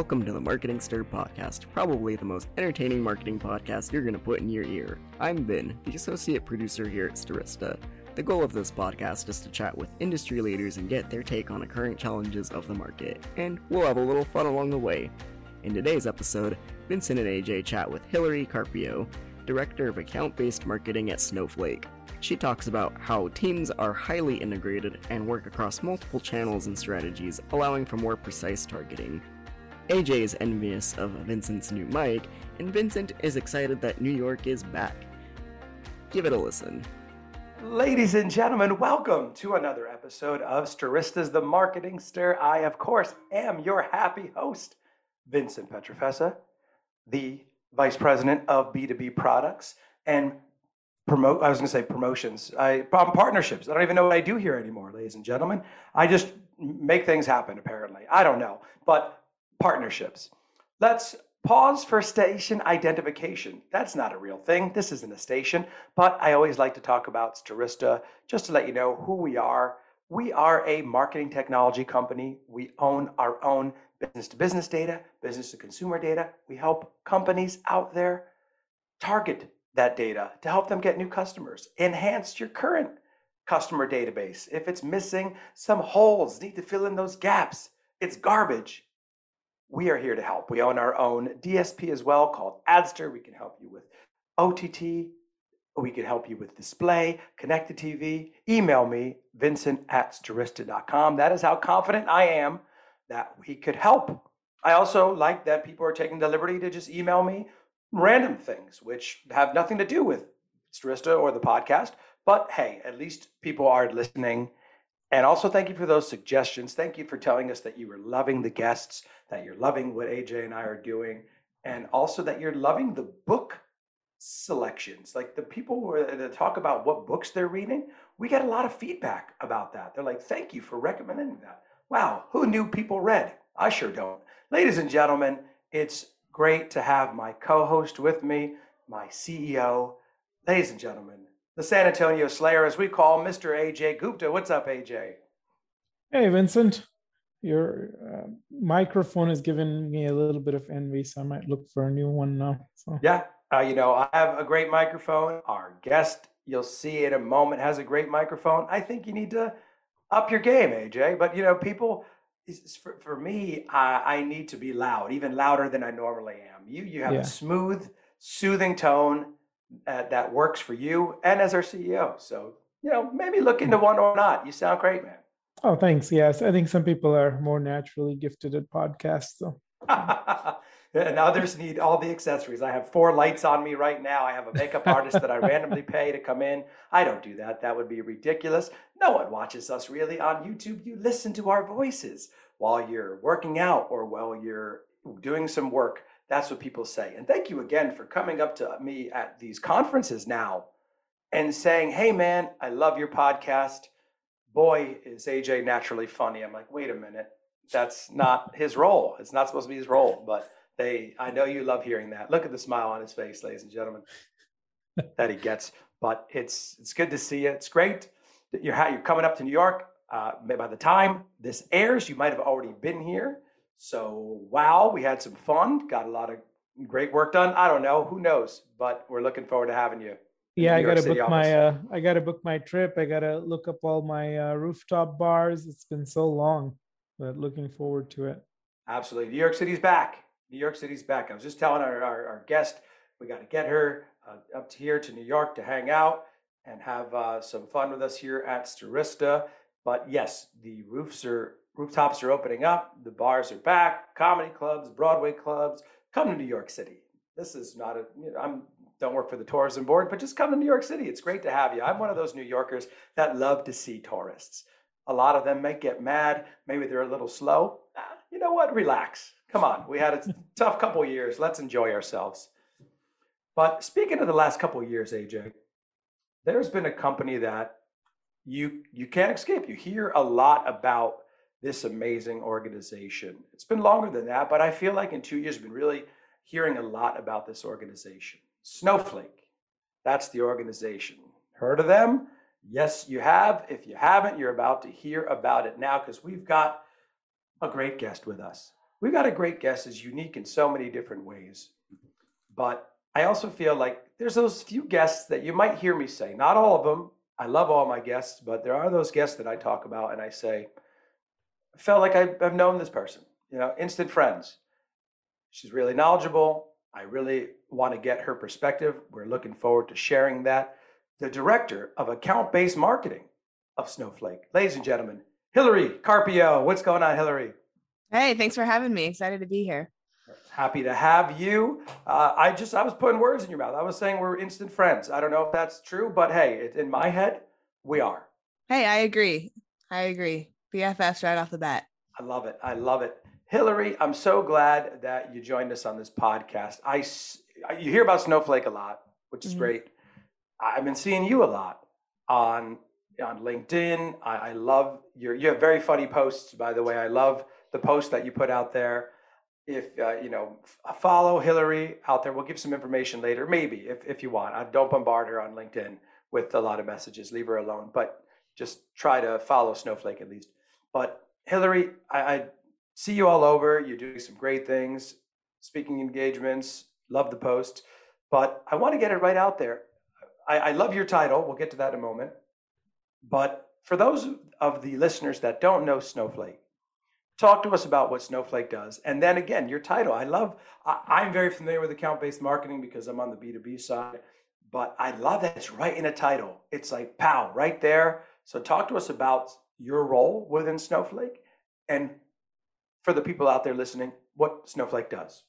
Welcome to the Marketing Stir podcast, probably the most entertaining marketing podcast you're going to put in your ear. I'm Ben, the associate producer here at Stirista. The goal of this podcast is to chat with industry leaders and get their take on the current challenges of the market, and we'll have a little fun along the way. In today's episode, Vincent and Ajay chat with Hillary Carpio, Director of Account Based Marketing at Snowflake. She talks about how teams are highly integrated and work across multiple channels and strategies, allowing for more precise targeting. Ajay is envious of Vincent's new mic, and Vincent is excited that New York is back. Give it a listen. Ladies and gentlemen, welcome to another episode of Stirista's The Marketing Stir. I, of course, am your happy host, Vincent Pietrafesa, the Vice President of B2B Products and promote. I was going to say promotions. I um, partnerships. I don't even know what I do here anymore, ladies and gentlemen. I just make things happen. Apparently, I don't know, but partnerships. Let's pause for station identification. That's not a real thing. This isn't a station, but I always like to talk about Stirista just to let you know who we are. We are a marketing technology company. We own our own business to business data, business to consumer data. We help companies out there target that data to help them get new customers, enhance your current customer database. If it's missing some holes, need to fill in those gaps, it's garbage. We are here to help. We own our own DSP as well called Adster. We can help you with OTT. We can help you with display, connected TV. Email me, vincent at stirista.com. That is how confident I am that we could help. I also like that people are taking the liberty to just email me random things, which have nothing to do with Stirista or the podcast. But hey, at least people are listening. And also, thank you for those suggestions. Thank you for telling us that you were loving the guests, that you're loving what Ajay and I are doing, and also that you're loving the book selections. Like the people who that talk about what books they're reading, we get a lot of feedback about that. They're like, thank you for recommending that. Wow, who knew people read? I sure don't. Ladies and gentlemen, it's great to have my co host with me, my CEO. Ladies and gentlemen, the San Antonio Slayer, as we call Mr. Ajay Gupta. What's up, Ajay? Hey, Vincent. Your uh, microphone is giving me a little bit of envy, so I might look for a new one now. So. Yeah, uh, you know, I have a great microphone. Our guest, you'll see in a moment, has a great microphone. I think you need to up your game, Ajay. But you know, people for, for me, I, I need to be loud, even louder than I normally am. You you have yeah. a smooth, soothing tone uh, that works for you and as our CEO. So you know, maybe look into one or not. You sound great, man. Oh, thanks. Yes, I think some people are more naturally gifted at podcasts. So. and others need all the accessories. I have four lights on me right now. I have a makeup artist that I randomly pay to come in. I don't do that. That would be ridiculous. No one watches us really on YouTube. You listen to our voices while you're working out or while you're doing some work. That's what people say. And thank you again for coming up to me at these conferences now and saying, hey, man, I love your podcast. Boy, is Ajay naturally funny. I'm like, wait a minute. That's not his role. It's not supposed to be his role, but they, I know you love hearing that. Look at the smile on his face, ladies and gentlemen, that he gets. But it's it's good to see you. It's great that you're you're coming up to New York. Uh, by the time this airs, you might have already been here. So wow, we had some fun. Got a lot of great work done. I don't know, who knows, but we're looking forward to having you. Yeah, I got to book office. my uh, I got to book my trip. I got to look up all my uh, rooftop bars. It's been so long, but looking forward to it. Absolutely, New York City's back. New York City's back. I was just telling our, our, our guest we got to get her uh, up to here to New York to hang out and have uh, some fun with us here at Stirista. But yes, the roofs are rooftops are opening up. The bars are back. Comedy clubs, Broadway clubs. Come to New York City. This is not a. You know, I'm don't work for the tourism board, but just come to New York City. It's great to have you. I'm one of those New Yorkers that love to see tourists. A lot of them may get mad. Maybe they're a little slow. Ah, you know what? Relax. Come on, we had a tough couple years. Let's enjoy ourselves. But speaking of the last couple years, Ajay, there's been a company that you you can't escape. You hear a lot about this amazing organization. It's been longer than that, but I feel like in two years we've been really hearing a lot about this organization. Snowflake. That's the organization. Heard of them? Yes, you have. If you haven't, you're about to hear about it now because we've got a great guest with us. we've got a great guest is unique in so many different ways. But I also feel like there's those few guests that you might hear me say, not all of them. I love all my guests, but there are those guests that I talk about and I say, felt like I've known this person, you know, instant friends. She's really knowledgeable. I really want to get her perspective. We're looking forward to sharing that. The director of account based marketing of Snowflake, ladies and gentlemen, Hillary Carpio. What's going on, Hillary? Hey, thanks for having me. Excited to be here. Happy to have you. Uh, I just I was putting words in your mouth. I was saying we're instant friends. I don't know if that's true, but hey, it, in my head, we are. Hey, I agree. I agree. BFFs right off the bat. I love it. I love it. Hillary, I'm so glad that you joined us on this podcast. I you hear about Snowflake a lot, which is mm-hmm. great. I've been seeing you a lot on on LinkedIn. I, I love your you have very funny posts, by the way. I love the post that you put out there. If uh, you know, follow Hillary out there. We'll give some information later, maybe if if you want. I don't bombard her on LinkedIn with a lot of messages. Leave her alone, but just try to follow Snowflake at least. But Hillary, I, I see you all over. You're doing some great things, speaking engagements. Love the post, but I want to get it right out there. I, I love your title. We'll get to that in a moment. But for those of the listeners that don't know Snowflake, talk to us about what Snowflake does. And then again, your title. I love, I, am very familiar with account based marketing because I'm on the B2B side, but I love that it's right in a title. It's like, pow, right there. So talk to us about your role within Snowflake and for the people out there listening, what Snowflake does.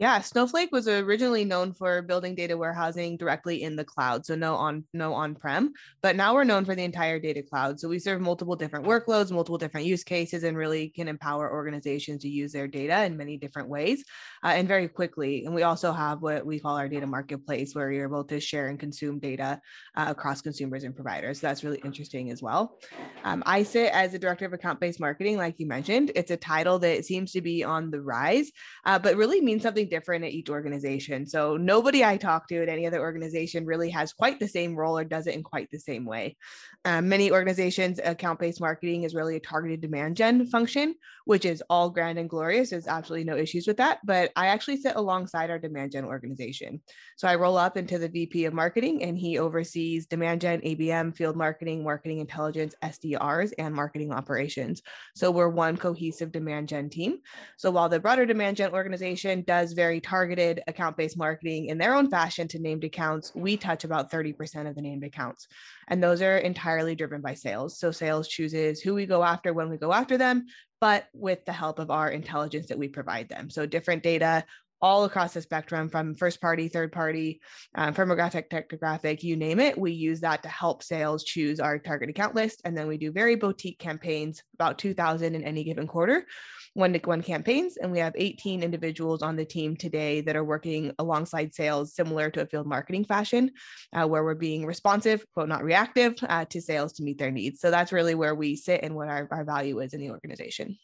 Yeah, Snowflake was originally known for building data warehousing directly in the cloud, so no on no on-prem. But now we're known for the entire data cloud. So we serve multiple different workloads, multiple different use cases, and really can empower organizations to use their data in many different ways uh, and very quickly. And we also have what we call our data marketplace, where you're able to share and consume data uh, across consumers and providers. So that's really interesting as well. Um, I sit as the director of account-based marketing, like you mentioned. It's a title that seems to be on the rise, uh, but really means something different at each organization. So nobody I talk to at any other organization really has quite the same role or does it in quite the same way. Um, many organizations, account based marketing is really a targeted demand gen function, which is all grand and glorious. There's absolutely no issues with that. But I actually sit alongside our demand gen organization. So I roll up into the VP of marketing and he oversees demand gen, ABM, field marketing, marketing intelligence, SDRs, and marketing operations. So we're one cohesive demand gen team. So while the broader demand gen organization does very targeted account based marketing in their own fashion to named accounts, we touch about 30% of the named accounts. And those are entirely driven by sales. So sales chooses who we go after when we go after them, but with the help of our intelligence that we provide them. So different data all across the spectrum from first party, third party, um, firmographic, technographic, you name it. We use that to help sales choose our target account list. And then we do very boutique campaigns, about 2,000 in any given quarter, one to one campaigns. And we have 18 individuals on the team today that are working alongside sales, similar to a field marketing fashion, uh, where we're being responsive, quote, not reactive uh, to sales to meet their needs. So that's really where we sit and what our, our value is in the organization.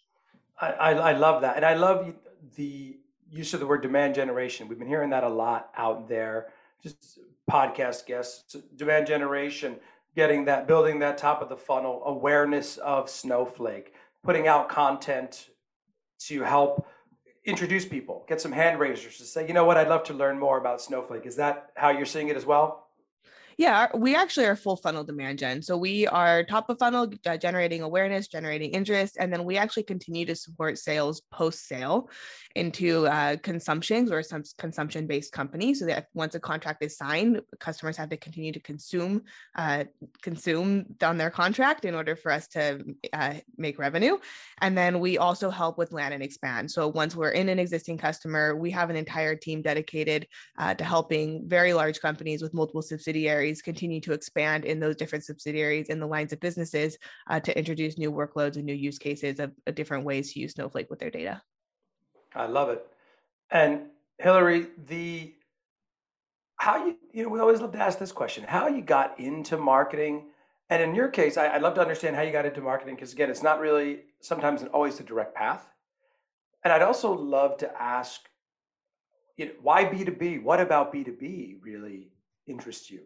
I, I, I love that. And I love the use of the word demand generation. We've been hearing that a lot out there. Just podcast guests, demand generation, getting that, building that top of the funnel awareness of Snowflake, putting out content to help introduce people, get some hand raisers to say, you know what, I'd love to learn more about Snowflake. Is that how you're seeing it as well? Yeah, we actually are full funnel demand gen. So we are top of funnel, uh, generating awareness, generating interest, and then we actually continue to support sales post sale into uh, consumptions or some consumption based companies. So that once a contract is signed, customers have to continue to consume uh, consume on their contract in order for us to uh, make revenue. And then we also help with land and expand. So once we're in an existing customer, we have an entire team dedicated uh, to helping very large companies with multiple subsidiaries subsidiaries continue to expand in those different subsidiaries in the lines of businesses uh, to introduce new workloads and new use cases of, of different ways to use Snowflake with their data. I love it. And Hillary, the how you you know we always love to ask this question: how you got into marketing, and in your case, I, would love to understand how you got into marketing because again, it's not really sometimes and always the direct path. And I'd also love to ask, you know, why B two B? What about B two B really interests you?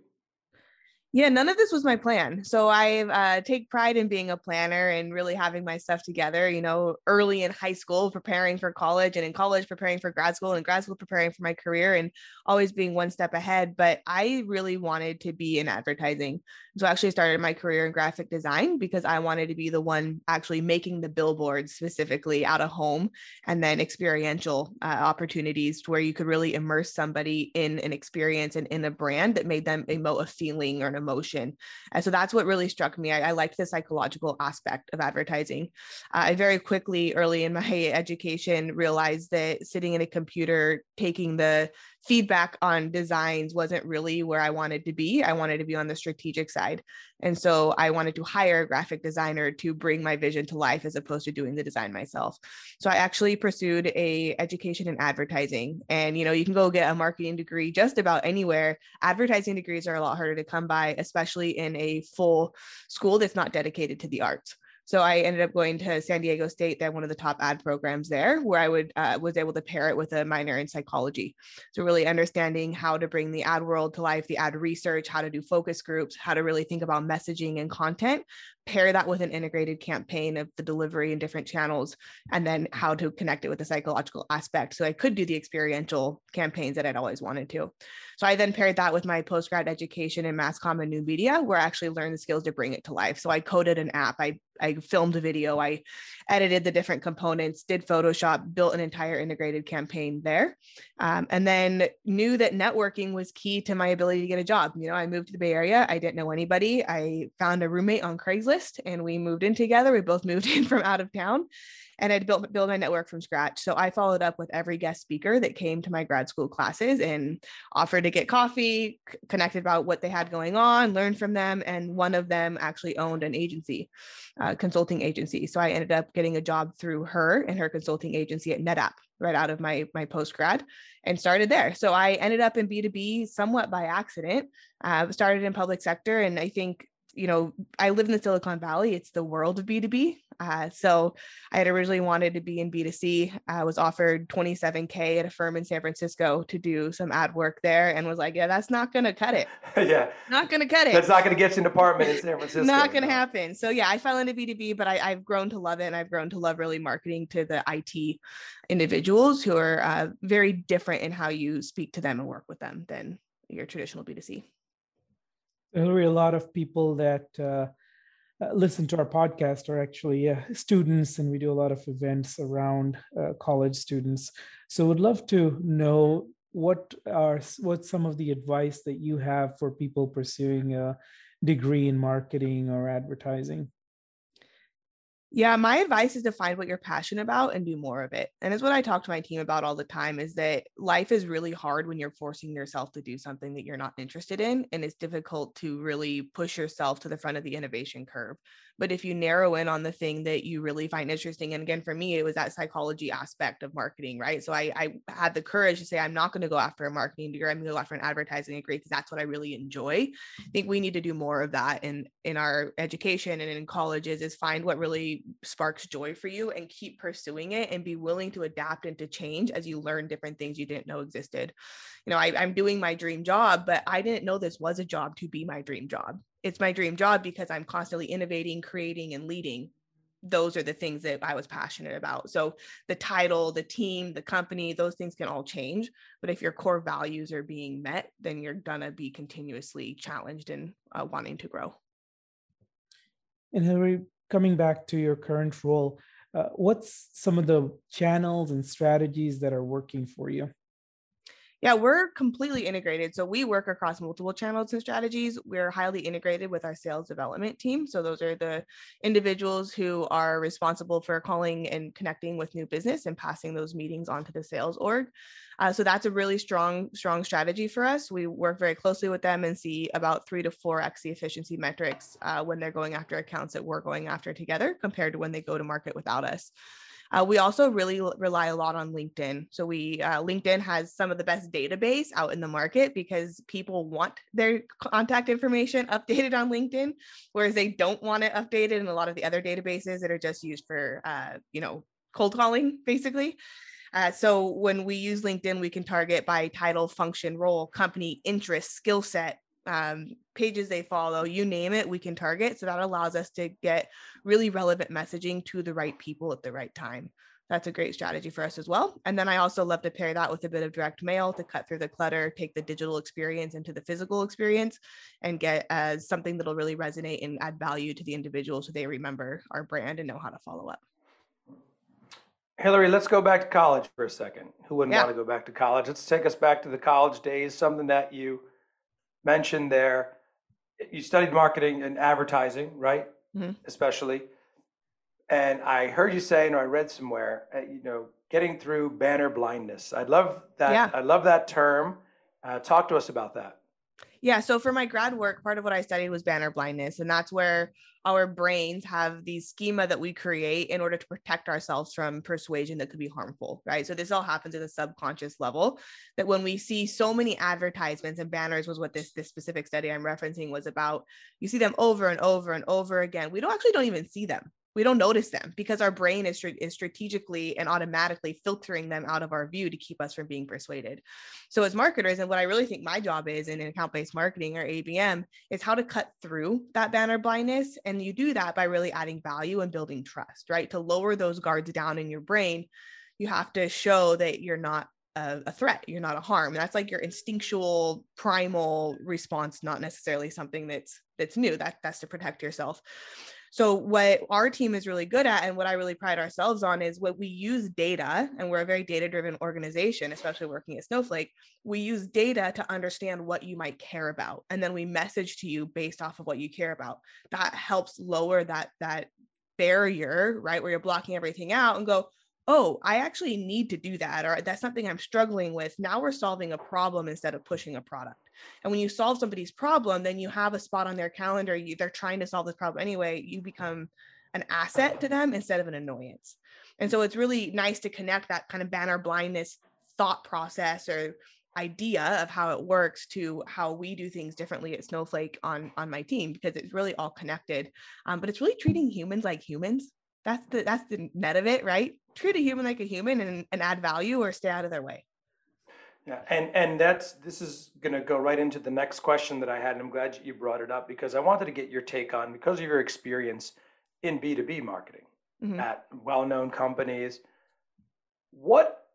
Yeah, none of this was my plan. So I uh, take pride in being a planner and really having my stuff together. You know, early in high school, preparing for college, and in college, preparing for grad school, and grad school, preparing for my career, and always being one step ahead. But I really wanted to be in advertising. So I actually started my career in graphic design because I wanted to be the one actually making the billboards specifically out of home and then experiential uh, opportunities where you could really immerse somebody in an experience and in a brand that made them emote a feeling or an emotion. And so that's what really struck me. I, I liked the psychological aspect of advertising. Uh, I very quickly, early in my education, realized that sitting in a computer, taking the feedback on designs wasn't really where I wanted to be. I wanted to be on the strategic side. And so I wanted to hire a graphic designer to bring my vision to life as opposed to doing the design myself. So I actually pursued a education in advertising. And you know, you can go get a marketing degree just about anywhere. Advertising degrees are a lot harder to come by, especially in a full school that's not dedicated to the arts. So I ended up going to San Diego State. Have one of the top ad programs there, where I would uh, was able to pair it with a minor in psychology. So really understanding how to bring the ad world to life, the ad research, how to do focus groups, how to really think about messaging and content, pair that with an integrated campaign of the delivery in different channels, and then how to connect it with the psychological aspect. So I could do the experiential campaigns that I'd always wanted to. So I then paired that with my postgrad education in mass comm and new media, where I actually learned the skills to bring it to life. So I coded an app, I I filmed a video, I edited the different components, did Photoshop, built an entire integrated campaign there, um, and then knew that networking was key to my ability to get a job. You know, I moved to the Bay Area, I didn't know anybody. I found a roommate on Craigslist, and we moved in together. We both moved in from out of town, and I'd built build my network from scratch. So I followed up with every guest speaker that came to my grad school classes and offered to get coffee, c- connected about what they had going on, learned from them, and one of them actually owned an agency, uh, consulting agency. So I ended up getting a job through her and her consulting agency at NetApp right out of my my post grad and started there. So I ended up in B2B somewhat by accident. Uh, started in public sector and I think you know, I live in the Silicon Valley. It's the world of B2B. Uh, so I had originally wanted to be in B2C. I was offered 27K at a firm in San Francisco to do some ad work there and was like, yeah, that's not going to cut it. yeah. Not going to cut it. That's not going to get you an apartment in San Francisco. not going to no. happen. So yeah, I fell into B2B, but I, I've grown to love it. And I've grown to love really marketing to the IT individuals who are uh, very different in how you speak to them and work with them than your traditional B2C. there Hillary, a lot of people that uh, uh, listen to our podcast are actually uh, students, and we do a lot of events around uh, college students. So, would love to know what are what some of the advice that you have for people pursuing a degree in marketing or advertising. Yeah, my advice is to find what you're passionate about and do more of it. And it's what I talk to my team about all the time is that life is really hard when you're forcing yourself to do something that you're not interested in. And it's difficult to really push yourself to the front of the innovation curve. But if you narrow in on the thing that you really find interesting, and again, for me, it was that psychology aspect of marketing, right? So I, I had the courage to say, I'm not going to go after a marketing degree. I'm going to go after an advertising degree because that's what I really enjoy. I think we need to do more of that in, in our education and in colleges is find what really sparks joy for you and keep pursuing it and be willing to adapt and to change as you learn different things you didn't know existed. You know, I, I'm doing my dream job, but I didn't know this was a job to be my dream job it's my dream job because I'm constantly innovating, creating, and leading. Those are the things that I was passionate about. So the title, the team, the company, those things can all change. But if your core values are being met, then you're going to be continuously challenged and uh, wanting to grow. And Hillary, coming back to your current role, uh, what's some of the channels and strategies that are working for you? Yeah, we're completely integrated. So we work across multiple channels and strategies. We're highly integrated with our sales development team. So those are the individuals who are responsible for calling and connecting with new business and passing those meetings onto the sales org. Uh, so that's a really strong, strong strategy for us. We work very closely with them and see about three to four X the efficiency metrics uh, when they're going after accounts that we're going after together compared to when they go to market without us. Uh, we also really rely a lot on LinkedIn. So we uh, LinkedIn has some of the best database out in the market because people want their contact information updated on LinkedIn, whereas they don't want it updated in a lot of the other databases that are just used for uh, you know cold calling basically. Uh, so when we use LinkedIn, we can target by title, function, role, company, interest, skill set, um, pages they follow, you name it, we can target. So that allows us to get really relevant messaging to the right people at the right time. That's a great strategy for us as well. And then I also love to pair that with a bit of direct mail to cut through the clutter, take the digital experience into the physical experience, and get as something that'll really resonate and add value to the individual so they remember our brand and know how to follow up. Hillary, let's go back to college for a second. Who wouldn't Yeah. want to go back to college? Let's take us back to the college days, something that you mentioned there. You studied marketing and advertising, right? Mhm. Especially. And I heard you say, or I read somewhere, uh, you know, getting through banner blindness. I love that. Yeah. I love that term. Uh, talk to us about that. Yeah. So for my grad work, part of what I studied was banner blindness. And that's where our brains have these schema that we create in order to protect ourselves from persuasion that could be harmful. Right. So this all happens at a subconscious level that when we see so many advertisements and banners was what this this specific study I'm referencing was about. You see them over and over and over again. We don't actually don't even see them we don't notice them because our brain is, is strategically and automatically filtering them out of our view to keep us from being persuaded. So, as marketers, and what I really think my job is in account based marketing or ABM is how to cut through that banner blindness. And you do that by really adding value and building trust, right? To lower those guards down in your brain, you have to show that you're not a, threat you're not a harm that's like your instinctual primal response not necessarily something that's that's new that that's to protect yourself so what our team is really good at and what I really pride ourselves on is what we use data and we're a very data driven organization especially working at Snowflake we use data to understand what you might care about and then we message to you based off of what you care about. That helps lower that that barrier right where you're blocking everything out and go oh, I actually need to do that, or that's something I'm struggling with. Now we're solving a problem instead of pushing a product. And when you solve somebody's problem, then you have a spot on their calendar. You, they're trying to solve this problem anyway. You become an asset to them instead of an annoyance. And so it's really nice to connect that kind of banner blindness thought process or idea of how it works to how we do things differently at Snowflake on on my team because it's really all connected. Um, but it's really treating humans like humans that's the that's the net of it right? Treat a human like a human and, and add value or stay out of their way. Yeah and and that's this is going to go right into the next question that i had and i'm glad you brought it up because i wanted to get your take on because of your experience in b2b marketing mm-hmm. at well-known companies what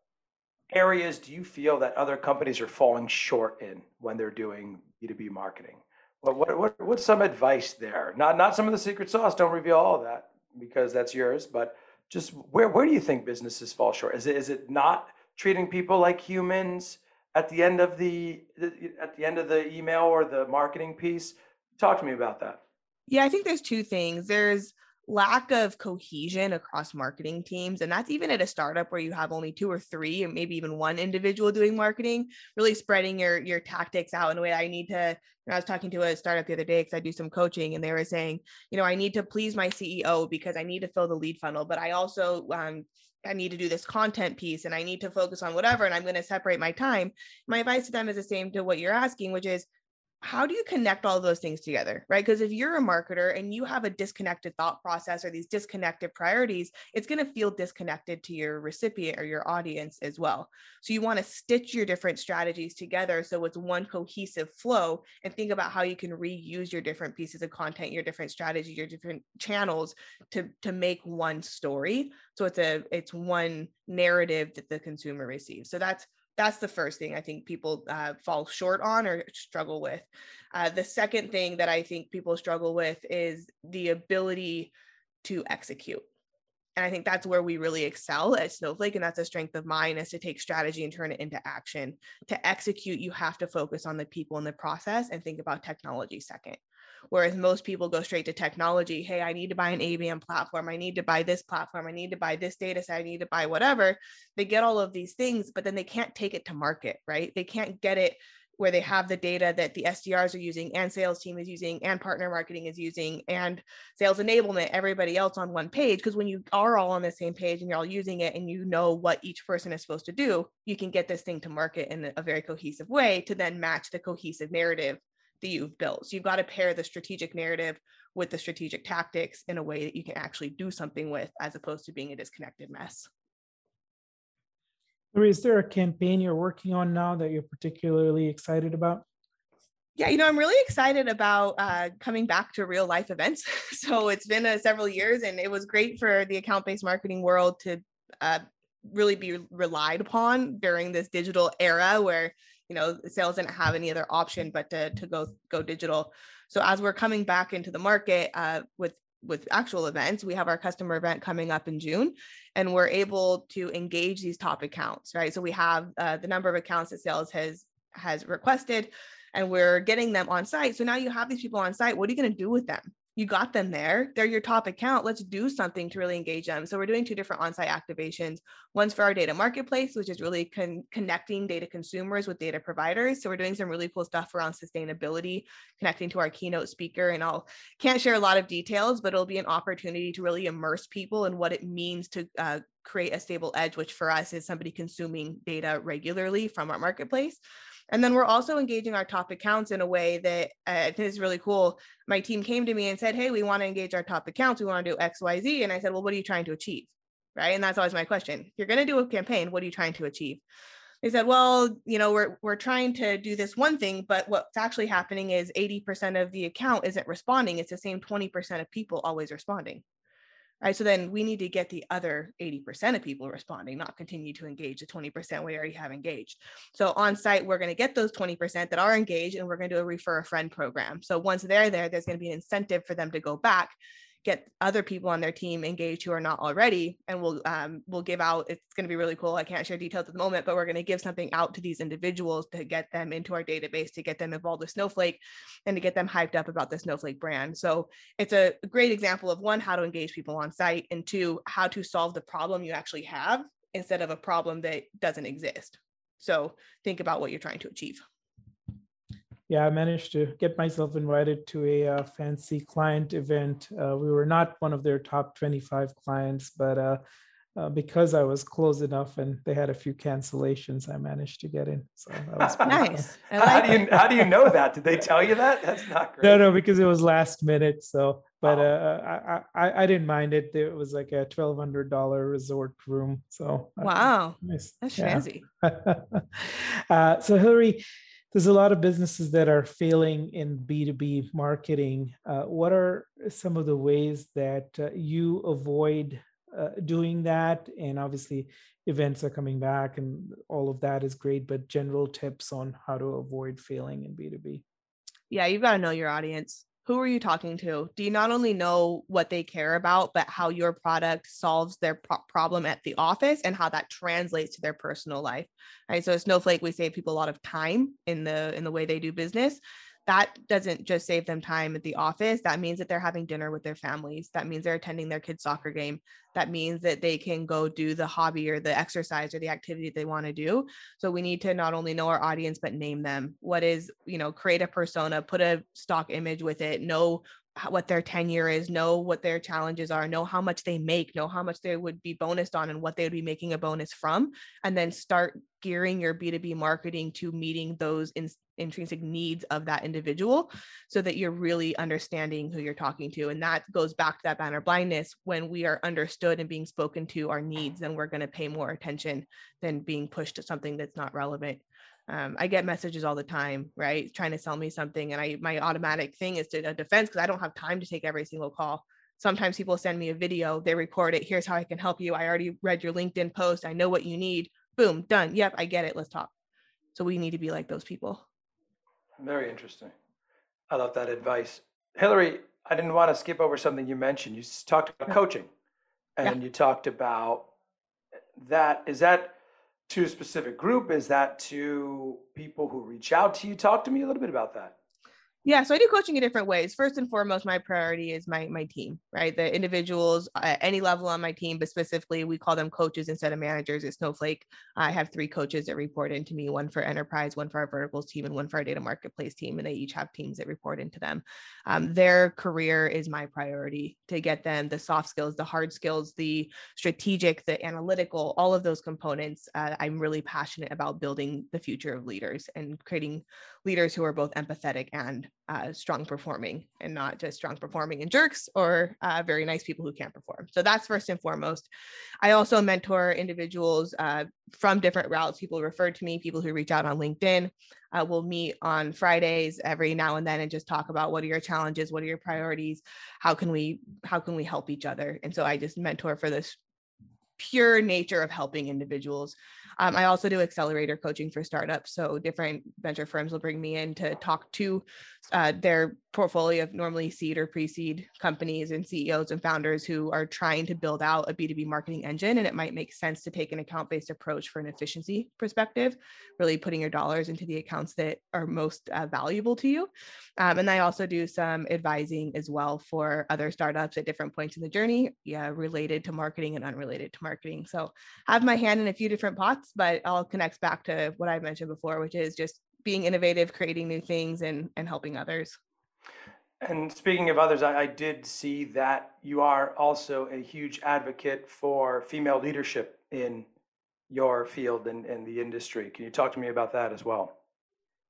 areas do you feel that other companies are falling short in when they're doing b2b marketing? What, what, what, what's some advice there? Not not some of the secret sauce don't reveal all of that because that's yours, but just where where do you think businesses fall short? Is it is it not treating people like humans at the end of the at the end of the email or the marketing piece? Talk to me about that. Yeah, I think there's two things. There's lack of cohesion across marketing teams and that's even at a startup where you have only two or three or maybe even one individual doing marketing really spreading your your tactics out in a way i need to i was talking to a startup the other day because i do some coaching and they were saying you know i need to please my ceo because i need to fill the lead funnel but i also um, I need to do this content piece and I need to focus on whatever, and I'm going to separate my time. My advice to them is the same to what you're asking, which is how do you connect all those things together right? Because if you're a marketer and you have a disconnected thought process or these disconnected priorities it's going to feel disconnected to your recipient or your audience as well. So you want to stitch your different strategies together so it's one cohesive flow and think about how you can reuse your different pieces of content your different strategies your different channels to to make one story. So it's a it's one narrative that the consumer receives. So that's that's the first thing I think people uh, fall short on or struggle with. Uh, the second thing that I think people struggle with is the ability to execute. And I think that's where we really excel at Snowflake. And that's a strength of mine is to take strategy and turn it into action. To execute, you have to focus on the people and the process and think about technology second. Whereas most people go straight to technology. Hey, I need to buy an ABM platform. I need to buy this platform. I need to buy this data set. I need to buy whatever. They get all of these things, but then they can't take it to market, right? They can't get it where they have the data that the SDRs are using and sales team is using and partner marketing is using and sales enablement, everybody else on one page. Because when you are all on the same page and you're all using it and you know what each person is supposed to do, you can get this thing to market in a very cohesive way to then match the cohesive narrative that you've built. So you've got to pair the strategic narrative with the strategic tactics in a way that you can actually do something with as opposed to being a disconnected mess. Is there a campaign you're working on now that you're particularly excited about? Yeah, you know, I'm really excited about uh, coming back to real life events. so it's been uh, several years, and it was great for the account based marketing world to uh, really be relied upon during this digital era where you know sales didn't have any other option but to, to go go digital. So as we're coming back into the market uh, with with actual events we have our customer event coming up in june and we're able to engage these top accounts right? So we have uh, the number of accounts that sales has has requested and we're getting them on site. So now you have these people on site what are you going to do with them you got them there. They're your top account. Let's do something to really engage them. So we're doing two different on-site activations. One's for our data marketplace, which is really con- connecting data consumers with data providers. So we're doing some really cool stuff around sustainability, connecting to our keynote speaker. And I'll can't share a lot of details, but it'll be an opportunity to really immerse people in what it means to uh, create a stable edge, which for us is somebody consuming data regularly from our marketplace. And then we're also engaging our top accounts in a way that uh, is really cool. My team came to me and said, Hey, we want to engage our top accounts. We want to do X, Y, Z. And I said, Well, what are you trying to achieve? Right. And that's always my question. If you're going to do a campaign, what are you trying to achieve? They said, Well, you know, we're, we're trying to do this one thing, but what's actually happening is 80% of the account isn't responding. It's the same 20% of people always responding right? So then we need to get the other 80% of people responding, not continue to engage the 20% we already have engaged. So on site, we're going to get those 20% that are engaged and we're going to do a refer a friend program. So once they're there, there's going to be an incentive for them to go back get other people on their team engaged who are not already and we'll um, we'll give out it's going to be really cool i can't share details at the moment but we're going to give something out to these individuals to get them into our database to get them involved with snowflake and to get them hyped up about the snowflake brand. So it's a great example of one how to engage people on site and two how to solve the problem you actually have instead of a problem that doesn't exist. So think about what you're trying to achieve yeah, I managed to get myself invited to a uh, fancy client event. Uh, we were not one of their top 25 clients, but uh, uh because I was close enough and they had a few cancellations, I managed to get in. So that was nice. Like how do you how do you know that? Did they tell you that? That's not great. No, no, because it was last minute. So, but oh. Uh, I, I I didn't mind it. It was like a twelve hundred dollar resort room. So uh, wow, nice. That's yeah. fancy. so Hillary there's a lot of businesses that are failing in B2B marketing. Uh, what are some of the ways that uh, you avoid uh, doing that? And obviously, events are coming back and all of that is great, but general tips on how to avoid failing in B2B. Yeah, you've got to know your audience who are you talking to? Do you not only know what they care about, but how your product solves their pro- problem at the office and how that translates to their personal life? Right. So Snowflake, we save people a lot of time in the in the way they do business that doesn't just save them time at the office. That means that they're having dinner with their families. That means they're attending their kids' soccer game. That means that they can go do the hobby or the exercise or the activity they want to do. So we need to not only know our audience, but name them. What is, you know, create a persona, put a stock image with it, know what their tenure is, know what their challenges are, know how much they make, know how much they would be bonused on and what they would be making a bonus from, and then start gearing your B2B marketing to meeting those in, intrinsic needs of that individual so that you're really understanding who you're talking to. And that goes back to that banner blindness. When we are understood and being spoken to our needs, then we're going to pay more attention than being pushed to something that's not relevant um, I get messages all the time, right? Trying to sell me something. And I my automatic thing is to a defense because I don't have time to take every single call. Sometimes people send me a video, they record it. Here's how I can help you. I already read your LinkedIn post. I know what you need. Boom, done. Yep, I get it. Let's talk. So we need to be like those people. Very interesting. I love that advice. Hillary, I didn't want to skip over something you mentioned. You talked about coaching and yeah. you talked about that. Is that to a specific group? Is that to people who reach out to you? Talk to me a little bit about that. Yeah, so I do coaching in different ways. First and foremost, my priority is my my team, right? The individuals at any level on my team, but specifically we call them coaches instead of managers at Snowflake. I have three coaches that report into me, one for enterprise, one for our verticals team, and one for our data marketplace team, and they each have teams that report into them. Um, their career is my priority to get them the soft skills, the hard skills, the strategic, the analytical, all of those components. Uh, I'm really passionate about building the future of leaders and creating leaders who are both empathetic and uh, strong performing and not just strong performing and jerks or uh, very nice people who can't perform. So that's first and foremost. I also mentor individuals uh, from different routes. People refer to me, people who reach out on LinkedIn. Uh, we'll meet on Fridays every now and then and just talk about what are your challenges, what are your priorities, how can we how can we help each other. And so I just mentor for this pure nature of helping individuals. Um, I also do accelerator coaching for startups. So different venture firms will bring me in to talk to uh, their portfolio of normally seed or pre-seed companies and CEOs and founders who are trying to build out a B2B marketing engine. And it might make sense to take an account-based approach for an efficiency perspective, really putting your dollars into the accounts that are most uh, valuable to you. Um, and I also do some advising as well for other startups at different points in the journey, yeah, related to marketing and unrelated to marketing. So have my hand in a few different pots, but all connects back to what I mentioned before, which is just being innovative, creating new things and, and helping others. And speaking of others, I, I, did see that you are also a huge advocate for female leadership in your field and, and the industry. Can you talk to me about that as well?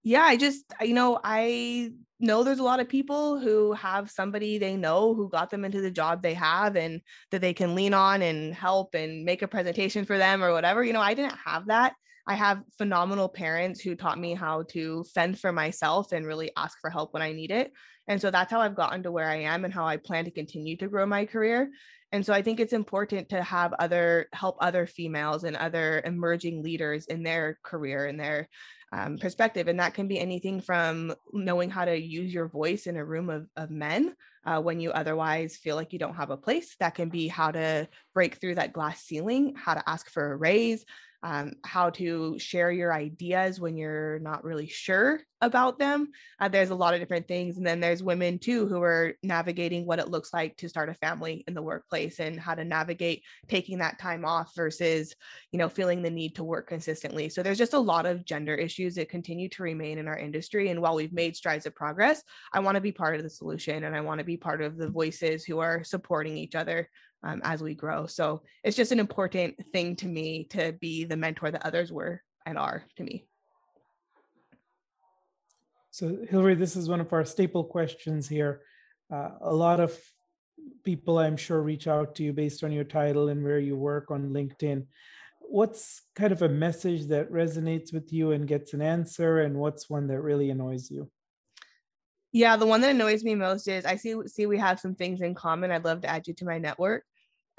Yeah, I just, you know, I know there's a lot of people who have somebody they know who got them into the job they have and that they can lean on and help and make a presentation for them or whatever. You know, I didn't have that. I have phenomenal parents who taught me how to fend for myself and really ask for help when I need it. And so that's how I've gotten to where I am and how I plan to continue to grow my career. And so I think it's important to have other help other females and other emerging leaders in their career and their um, perspective. And that can be anything from knowing how to use your voice in a room of, of men uh, when you otherwise feel like you don't have a place. That can be how to break through that glass ceiling, how to ask for a raise, um, how to share your ideas when you're not really sure about them. Uh, there's a lot of different things. And then there's women too who are navigating what it looks like to start a family in the workplace and how to navigate taking that time off versus, you know, feeling the need to work consistently. So there's just a lot of gender issues that continue to remain in our industry. And while we've made strides of progress, I want to be part of the solution and I want to be part of the voices who are supporting each other um, as we grow. So it's just an important thing to me to be the mentor that others were and are to me. So, Hillary, this is one of our staple questions here. Uh, a lot of people, I'm sure, reach out to you based on your title and where you work on LinkedIn. What's kind of a message that resonates with you and gets an answer, and what's one that really annoys you? Yeah, the one that annoys me most is I see see we have some things in common. I'd love to add you to my network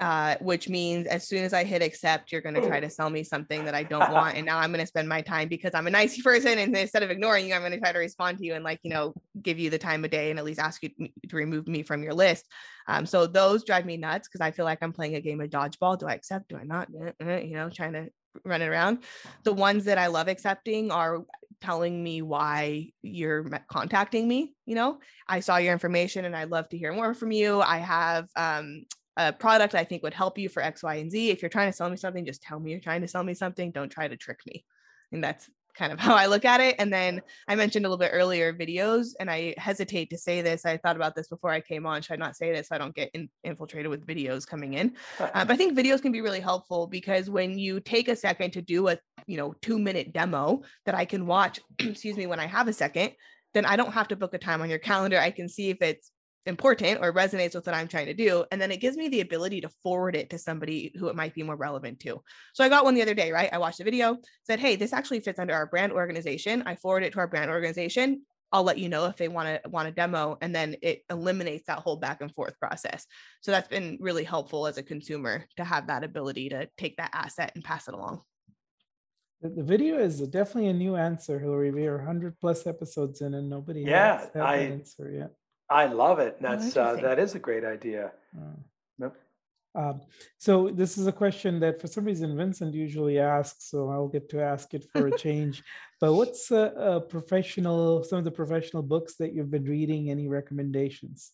uh, which means as soon as I hit accept, you're going to try to sell me something that I don't want. And now I'm going to spend my time because I'm a nice person. And instead of ignoring you, I'm going to try to respond to you and, like, you know, give you the time of day and at least ask you to remove me from your list. Um, so those drive me nuts because I feel like I'm playing a game of dodgeball. Do I accept? Do I not? Uh, uh, you know, trying to run it around. The ones that I love accepting are telling me why you're contacting me you know i saw your information and i'd love to hear more from you i have um, a product I think would help you for X, Y, and Z. If you're trying to sell me something, just tell me you're trying to sell me something. Don't try to trick me. And that's kind of how I look at it. And then I mentioned a little bit earlier videos, and I hesitate to say this. I thought about this before I came on. Should I not say this so I don't get in, infiltrated with videos coming in? Uh, but I think videos can be really helpful because when you take a second to do a you know two minute demo that I can watch, excuse me, when I have a second, then I don't have to book a time on your calendar. I can see if it's important or resonates with what I'm trying to do. And then it gives me the ability to forward it to somebody who it might be more relevant to. So I got one the other day, right? I watched a video, said, Hey, this actually fits under our brand organization. I forward it to our brand organization. I'll let you know if they want to want a demo and then it eliminates that whole back and forth process. So that's been really helpful as a consumer to have that ability to take that asset and pass it along. The video is definitely a new answer, Hillary. We are 100 plus episodes in and nobody yeah, has I, answer yet. I love it. Oh, That's uh, that is a great idea. Mm. Yep. Um, so this is a question that for some reason Vincent usually asks, so I'll get to ask it for a change. but what's a, a professional, some of the professional books that you've been reading? Any recommendations?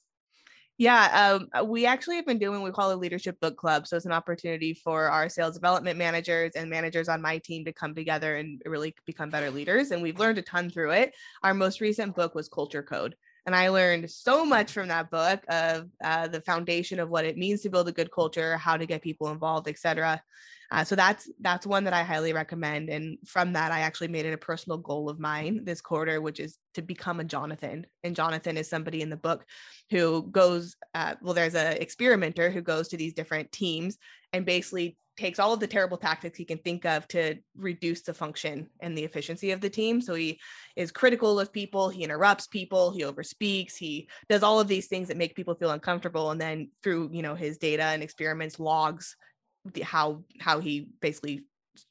Yeah, um, we actually have been doing we call a leadership book club. So it's an opportunity for our sales development managers and managers on my team to come together and really become better leaders. And we've learned a ton through it. Our most recent book was Culture Code. And I learned so much from that book of uh, the foundation of what it means to build a good culture, how to get people involved, etc. Uh, so that's that's one that I highly recommend. And from that, I actually made it a personal goal of mine this quarter, which is to become a Jonathan. And Jonathan is somebody in the book who goes, uh, well, there's a experimenter who goes to these different teams and basically takes all of the terrible tactics he can think of to reduce the function and the efficiency of the team. So he is critical of people, he interrupts people, he overspeaks, he does all of these things that make people feel uncomfortable. And then through, you know, his data and experiments logs how how he basically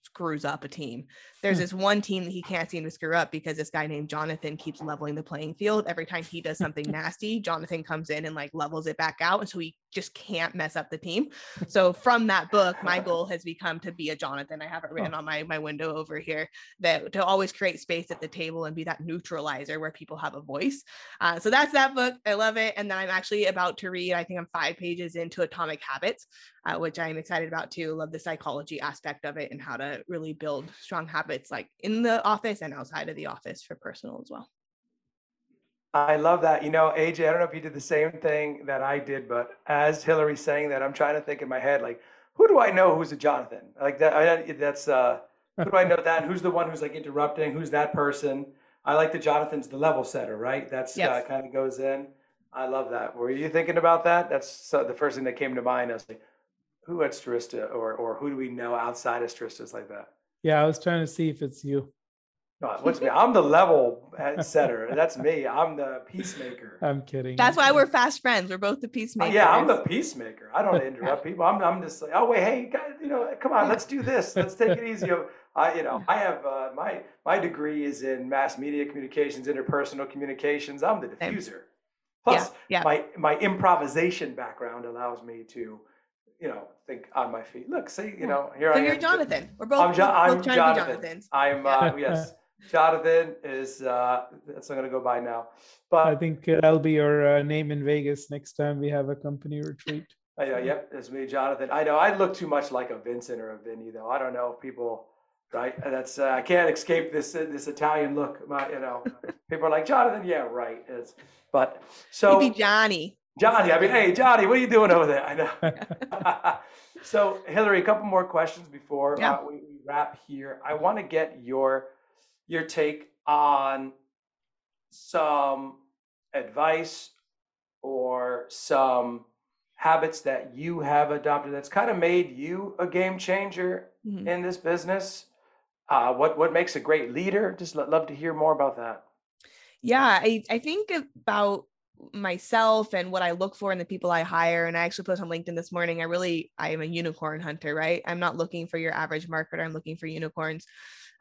screws up a team. There's hmm. this one team that he can't seem to screw up because this guy named Jonathan keeps leveling the playing field. Every time he does something nasty, Jonathan comes in and like levels it back out. And so he just can't mess up the team. So from that book, my goal has become to be a Jonathan. I have it written on my my window over here that to always create space at the table and be that neutralizer where people have a voice. Uh, so that's that book. I love it. And then I'm actually about to read. I think I'm five pages into Atomic Habits, uh, which I'm excited about too. Love the psychology aspect of it and how to really build strong habits like in the office and outside of the office for personal as well. I love that. You know, Ajay, I don't know if you did the same thing that I did, but as Hillary's saying that, I'm trying to think in my head, like, who do I know who's a Jonathan? Like that, I, that's, uh, who do I know that? And who's the one who's like interrupting? Who's that person? I like the Jonathan's the level setter, right? That's yes. uh, kind of goes in. I love that. Were you thinking about that? That's so, the first thing that came to mind. I was like, who at Stirista or, or who do we know outside of Stiristas like that? Yeah, I was trying to see if it's you what's me? I'm the level setter. That's me. I'm the peacemaker. I'm kidding. That's why we're fast friends. We're both the peacemakers. yeah, I'm the peacemaker. I don't interrupt people. I'm, I'm just like, oh wait, hey, guys, you know, come on, let's do this. Let's take it easy. I, you know, I have uh, my my degree is in mass media communications, interpersonal communications. I'm the diffuser. Plus, yeah, yeah. my my improvisation background allows me to you know, think on my feet. Look, see, you know, here so I am. You're Jonathan. We're both, I'm, jo- I'm both Jonathan. I'm uh, yes. Jonathan is uh, that's not going to go by now. But I think that'll be your uh, name in Vegas next time we have a company retreat. I know, yep, it's me, Jonathan. I know I look too much like a Vincent or a Vinny, though. I don't know if people, right? That's uh, I can't escape this uh, this Italian look. My, you know, people are like Jonathan. Yeah, right. It's, but so maybe Johnny. Johnny, I mean, hey, Johnny, what are you doing over there? I know. so, Hillary, a couple more questions before yeah. uh, we, we wrap here. I want to get your your take on some advice or some habits that you have adopted that's kind of made you a game changer mm-hmm. in this business. Uh, what what makes a great leader? Just love to hear more about that. Yeah, I, I think about myself and what I look for in the people I hire. And I actually put on LinkedIn this morning. I really I am a unicorn hunter, right? I'm not looking for your average marketer. I'm looking for unicorns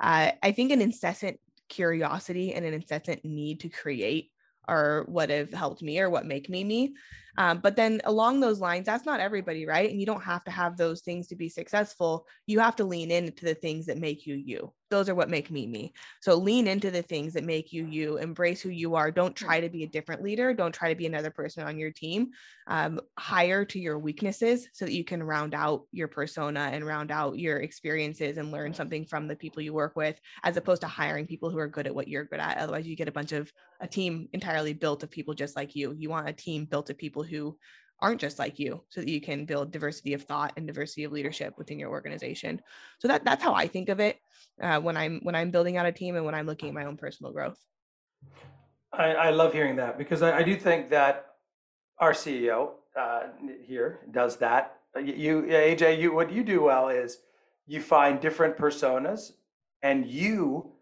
uh, I think an incessant curiosity and an incessant need to create are what have helped me or what make me me. Um, but then along those lines, that's not everybody, right? And you don't have to have those things to be successful. You have to lean into the things that make you you. Those are what make me me. So lean into the things that make you you. Embrace who you are. Don't try to be a different leader. Don't try to be another person on your team. Um, hire to your weaknesses so that you can round out your persona and round out your experiences and learn something from the people you work with, as opposed to hiring people who are good at what you're good at. Otherwise, you get a bunch of a team entirely built of people just like you. You want a team built of people who aren't just like you so that you can build diversity of thought and diversity of leadership within your organization. So that that's how i think of it uh, when i'm when i'm building out a team and when i'm looking at my own personal growth. I, I love hearing that because I, I, do think that our ceo uh, here does that. You Ajay you what you do well is you find different personas and you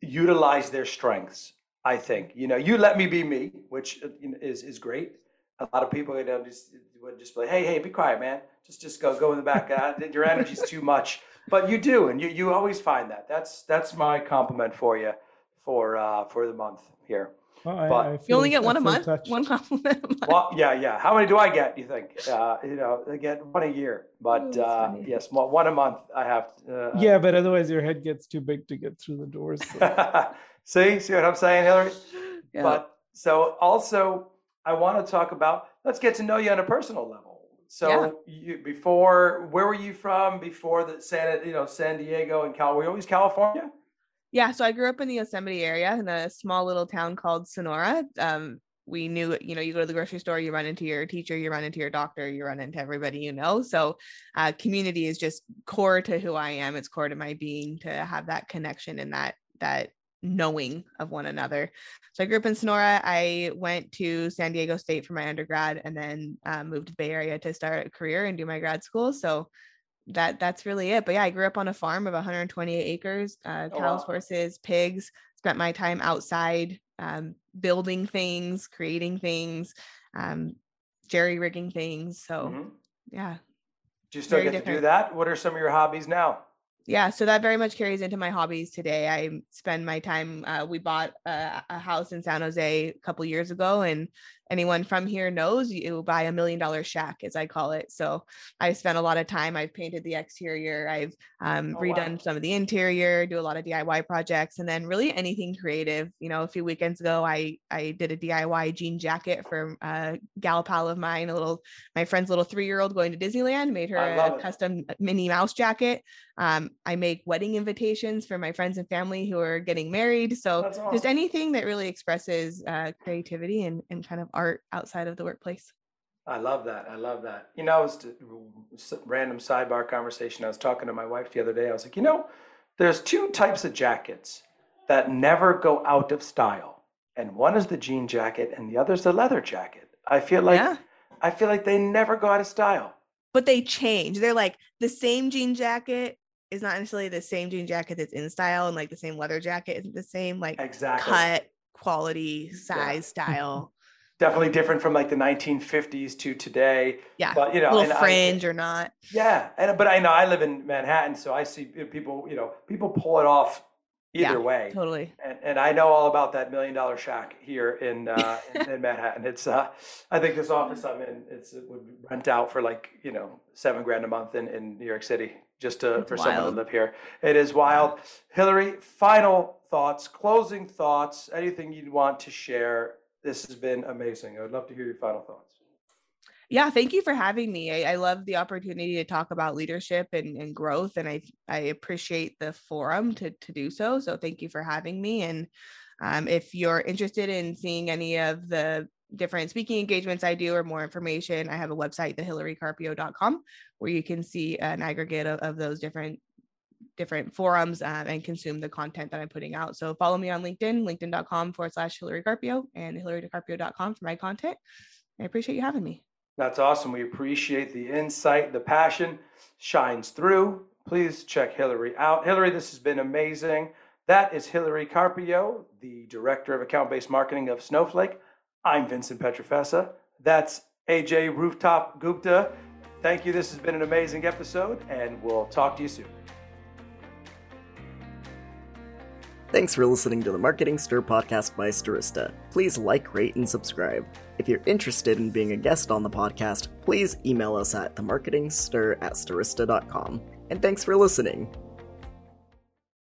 utilize their strengths I think. You know you let me be me, which uh, is is great. A lot of people you know just would just be like, hey hey be quiet man, just just go go in the back. Uh, your energy's too much, but you do, and you you always find that. That's that's my compliment for you for uh for the month here. Well, but I, you only get one a month. Touched. One compliment. Well, yeah, yeah. How many do I get? You think? Uh, you know, I get one a year, but oh, uh, yes, one a month. I have. Uh, yeah, but otherwise your head gets too big to get through the doors. So. See, see what I'm saying, Hillary? Yeah. But so also, I want to talk about. Let's get to know you on a personal level. So yeah. you before, where were you from before the San, you know, San Diego and Cal? Were you always California? Yeah, so I grew up in the Yosemite area in a small little town called Sonora. Um, we knew you know you go to the grocery store you run into your teacher you run into your doctor you run into everybody you know so uh, community is just core to who i am it's core to my being to have that connection and that that knowing of one another so i grew up in sonora i went to san diego state for my undergrad and then uh, moved to the bay area to start a career and do my grad school so that that's really it but yeah i grew up on a farm of 128 acres uh, cows oh, wow. horses pigs spent my time outside um, building things, creating things, um, jerry rigging things. So, mm-hmm. yeah. Do you still get different. to do that? What are some of your hobbies now? Yeah so that very much carries into my hobbies today. I spend my time uh, we bought a, a, house in san jose a couple years ago and anyone from here knows you buy a million dollar shack as i call it so i spent a lot of time i've painted the exterior i've um, oh, redone wow. some of the interior do a lot of diy projects and then really anything creative you know a few weekends ago i i did a diy jean jacket for a gal pal of mine a little my friend's little three-year-old going to disneyland made her a it. custom minnie mouse jacket um, i make wedding invitations for my friends and family who are getting married so awesome. just anything that really expresses uh, creativity and, and kind of art outside of the workplace. I love that. I love that. You know, I was random sidebar conversation. I was talking to my wife the other day. I was like, you know, there's two types of jackets that never go out of style, and one is the jean jacket, and the other is the leather jacket. I feel like yeah. I feel like they never go out of style. But they change. They're like the same jean jacket is not necessarily the same jean jacket that's in style, and like the same leather jacket isn't the same like exactly. cut, quality, size, yeah. style definitely different from like the 1950s to today. Yeah, but you know, little fringe I, or not. Yeah, and but I know I live in Manhattan, so I see people. You know, people pull it off either yeah, way. Totally. And, and I know all about that million dollar shack here in uh, in, in, Manhattan. It's uh, I think this office I'm in, it's it would rent out for like you know seven grand a month in, in New York City just to, for wild. someone to live here. It is wild. Hillary, final thoughts, closing thoughts, anything you'd want to share this has been amazing. I would love to hear your final thoughts. Yeah, thank you for having me. I, I love the opportunity to talk about leadership and, and growth, and I I appreciate the forum to to do so. So thank you for having me. And um, if you're interested in seeing any of the different speaking engagements I do or more information, I have a website, thehillarycarpio.com, where you can see an aggregate of, of those different different forums um, and consume the content that I'm putting out. So follow me on LinkedIn, linkedin.com forward slash Hillary Carpio and hillarycarpio.com for my content. I appreciate you having me. That's awesome. We appreciate the insight, the passion shines through. Please check Hillary out. Hillary, this has been amazing. That is Hillary Carpio, the Director of Account Based Marketing of Snowflake. I'm Vincent Pietrafesa. That's Ajay Rooftop Gupta. Thank you. This has been an amazing episode, and we'll talk to you soon. Thanks for listening to the Marketing Stir podcast by Stirista. Please like, rate, and subscribe. If you're interested in being a guest on the podcast, please email us at themarketingstir at stirista.com. And thanks for listening.